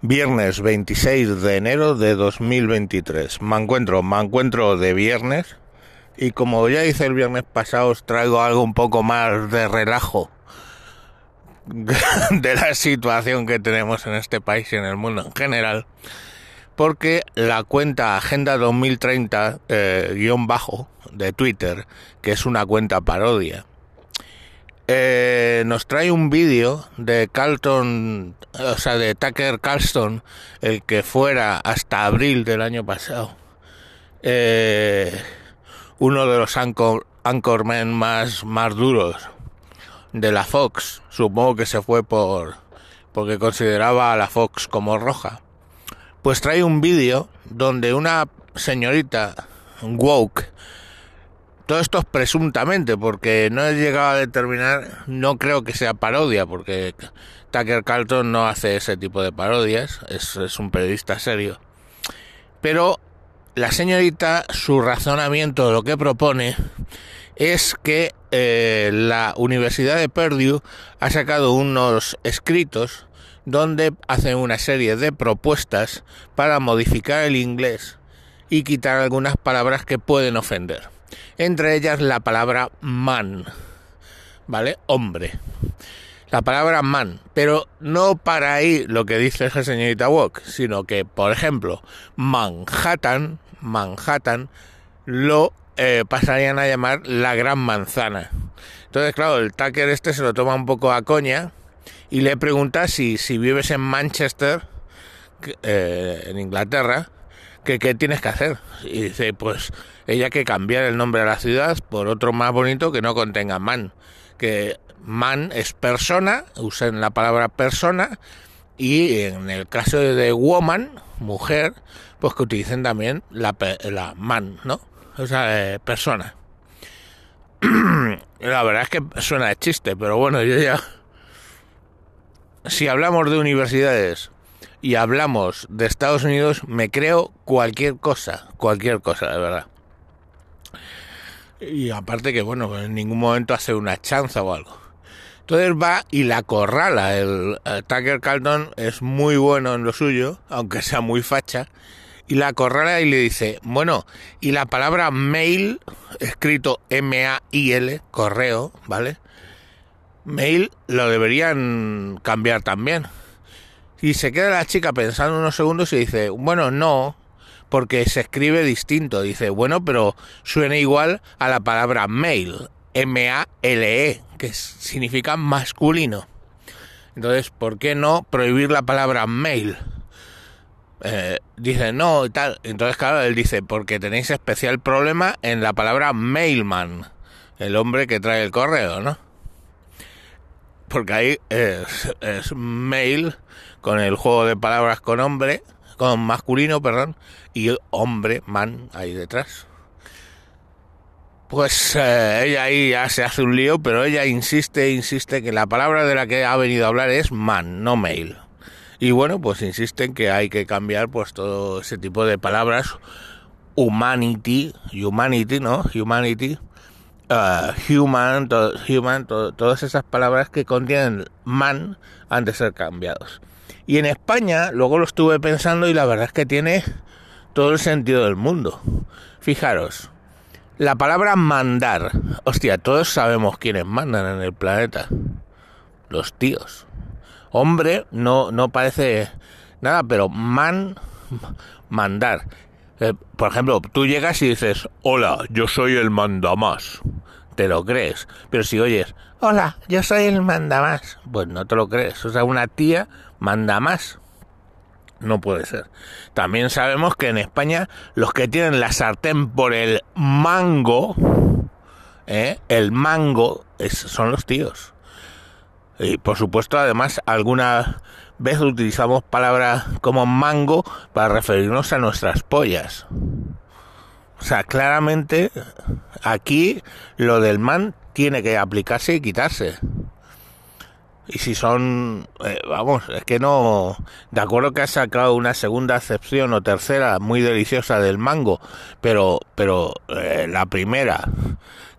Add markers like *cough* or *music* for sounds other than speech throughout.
Viernes 26 de enero de 2023. Me encuentro, me encuentro de viernes y como ya hice el viernes pasado os traigo algo un poco más de relajo *laughs* de la situación que tenemos en este país y en el mundo en general. Porque la cuenta Agenda 2030 eh, de Twitter, que es una cuenta parodia, eh, nos trae un vídeo de Carlton, o sea, de Tucker Carlson, el que fuera hasta abril del año pasado, eh, uno de los anchor, anchormen más, más duros de la Fox. Supongo que se fue por porque consideraba a la Fox como roja. Pues trae un vídeo donde una señorita woke todo esto es presuntamente, porque no he llegado a determinar, no creo que sea parodia, porque Tucker Carlton no hace ese tipo de parodias, es, un periodista serio. Pero la señorita, su razonamiento, lo que propone, es que eh, la Universidad de Purdue ha sacado unos escritos donde hacen una serie de propuestas para modificar el inglés y quitar algunas palabras que pueden ofender entre ellas la palabra man, ¿vale? Hombre. La palabra man, pero no para ahí lo que dice esa señorita Walk, sino que, por ejemplo, Manhattan, Manhattan, lo eh, pasarían a llamar la gran manzana. Entonces, claro, el Tucker este se lo toma un poco a coña y le pregunta si, si vives en Manchester, eh, en Inglaterra, que qué tienes que hacer. Y dice, pues ella que cambiar el nombre de la ciudad por otro más bonito que no contenga man. Que man es persona, usen la palabra persona, y en el caso de woman, mujer, pues que utilicen también la, la man, ¿no? O sea, eh, persona. *clears throat* la verdad es que suena de chiste, pero bueno, yo ya... Si hablamos de universidades y hablamos de Estados Unidos, me creo cualquier cosa, cualquier cosa, de verdad. Y aparte que, bueno, en ningún momento hace una chanza o algo. Entonces va y la corrala. El, Tucker Carlton es muy bueno en lo suyo, aunque sea muy facha. Y la corrala y le dice, bueno, y la palabra mail, escrito M-A-I-L, correo, ¿vale? Mail lo deberían cambiar también. Y se queda la chica pensando unos segundos y dice, bueno, no, porque se escribe distinto. Dice, bueno, pero suena igual a la palabra male, M-A-L-E, que significa masculino. Entonces, ¿por qué no prohibir la palabra male? Eh, dice, no, y tal. Entonces, claro, él dice, porque tenéis especial problema en la palabra mailman, el hombre que trae el correo, ¿no? Porque ahí es, es mail con el juego de palabras con hombre, con masculino, perdón, y hombre, man, ahí detrás. Pues eh, ella ahí ya se hace un lío, pero ella insiste, insiste que la palabra de la que ha venido a hablar es man, no mail. Y bueno, pues insisten que hay que cambiar pues todo ese tipo de palabras, humanity, humanity, ¿no? Humanity, uh, human, human, todas esas palabras que contienen man han de ser cambiados. Y en España, luego lo estuve pensando y la verdad es que tiene todo el sentido del mundo. Fijaros, la palabra mandar. Hostia, todos sabemos quiénes mandan en el planeta. Los tíos. Hombre, no, no parece nada, pero man, mandar. Eh, por ejemplo, tú llegas y dices, hola, yo soy el mandamás. Te lo crees. Pero si oyes, hola, yo soy el mandamás, pues no te lo crees. O sea, una tía manda más. No puede ser. También sabemos que en España los que tienen la sartén por el mango, ¿eh? el mango, son los tíos. Y por supuesto, además, alguna vez utilizamos palabras como mango para referirnos a nuestras pollas. O sea, claramente aquí lo del man tiene que aplicarse y quitarse. Y si son, eh, vamos, es que no, de acuerdo que ha sacado una segunda acepción o tercera muy deliciosa del mango, pero, pero eh, la primera,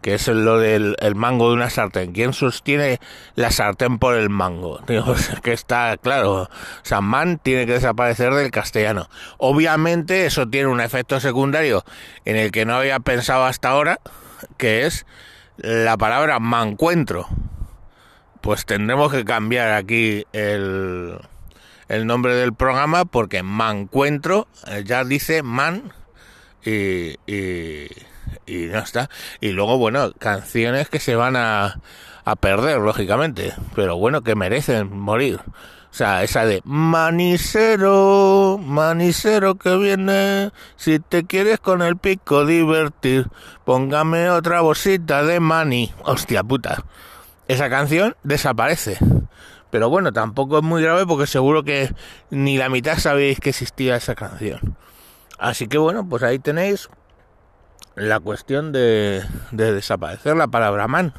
que es lo del el mango de una sartén. ¿Quién sostiene la sartén por el mango? *laughs* Digo, que está claro, sea, man tiene que desaparecer del castellano. Obviamente eso tiene un efecto secundario en el que no había pensado hasta ahora, que es la palabra mancuentro pues tendremos que cambiar aquí el, el nombre del programa porque Mancuentro eh, ya dice man y, y, no está. Y luego, bueno, canciones que se van a, a perder, lógicamente, pero bueno, que merecen morir. O sea, esa de manicero, manicero que viene, si te quieres con el pico divertir, póngame otra bolsita de mani. Hostia puta esa canción desaparece. Pero bueno, tampoco es muy grave porque seguro que ni la mitad sabéis que existía esa canción. Así que bueno, pues ahí tenéis la cuestión de, desaparecer la palabra man.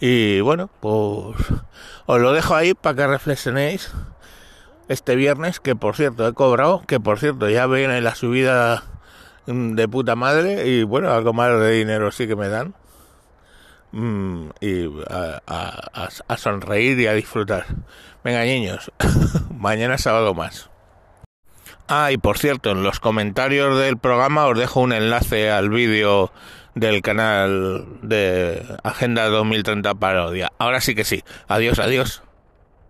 Y bueno, pues os lo dejo ahí para que reflexionéis este viernes, que por cierto he cobrado, que por cierto ya viene la subida de puta madre y bueno, algo más de dinero sí que me dan. Mm, y a, sonreír y a disfrutar. Venga, niños, *laughs* mañana sábado más. Ah, y por cierto, en los comentarios del programa os dejo un enlace al vídeo del canal de Agenda 2030 Parodia. Ahora sí que sí. Adiós, adiós.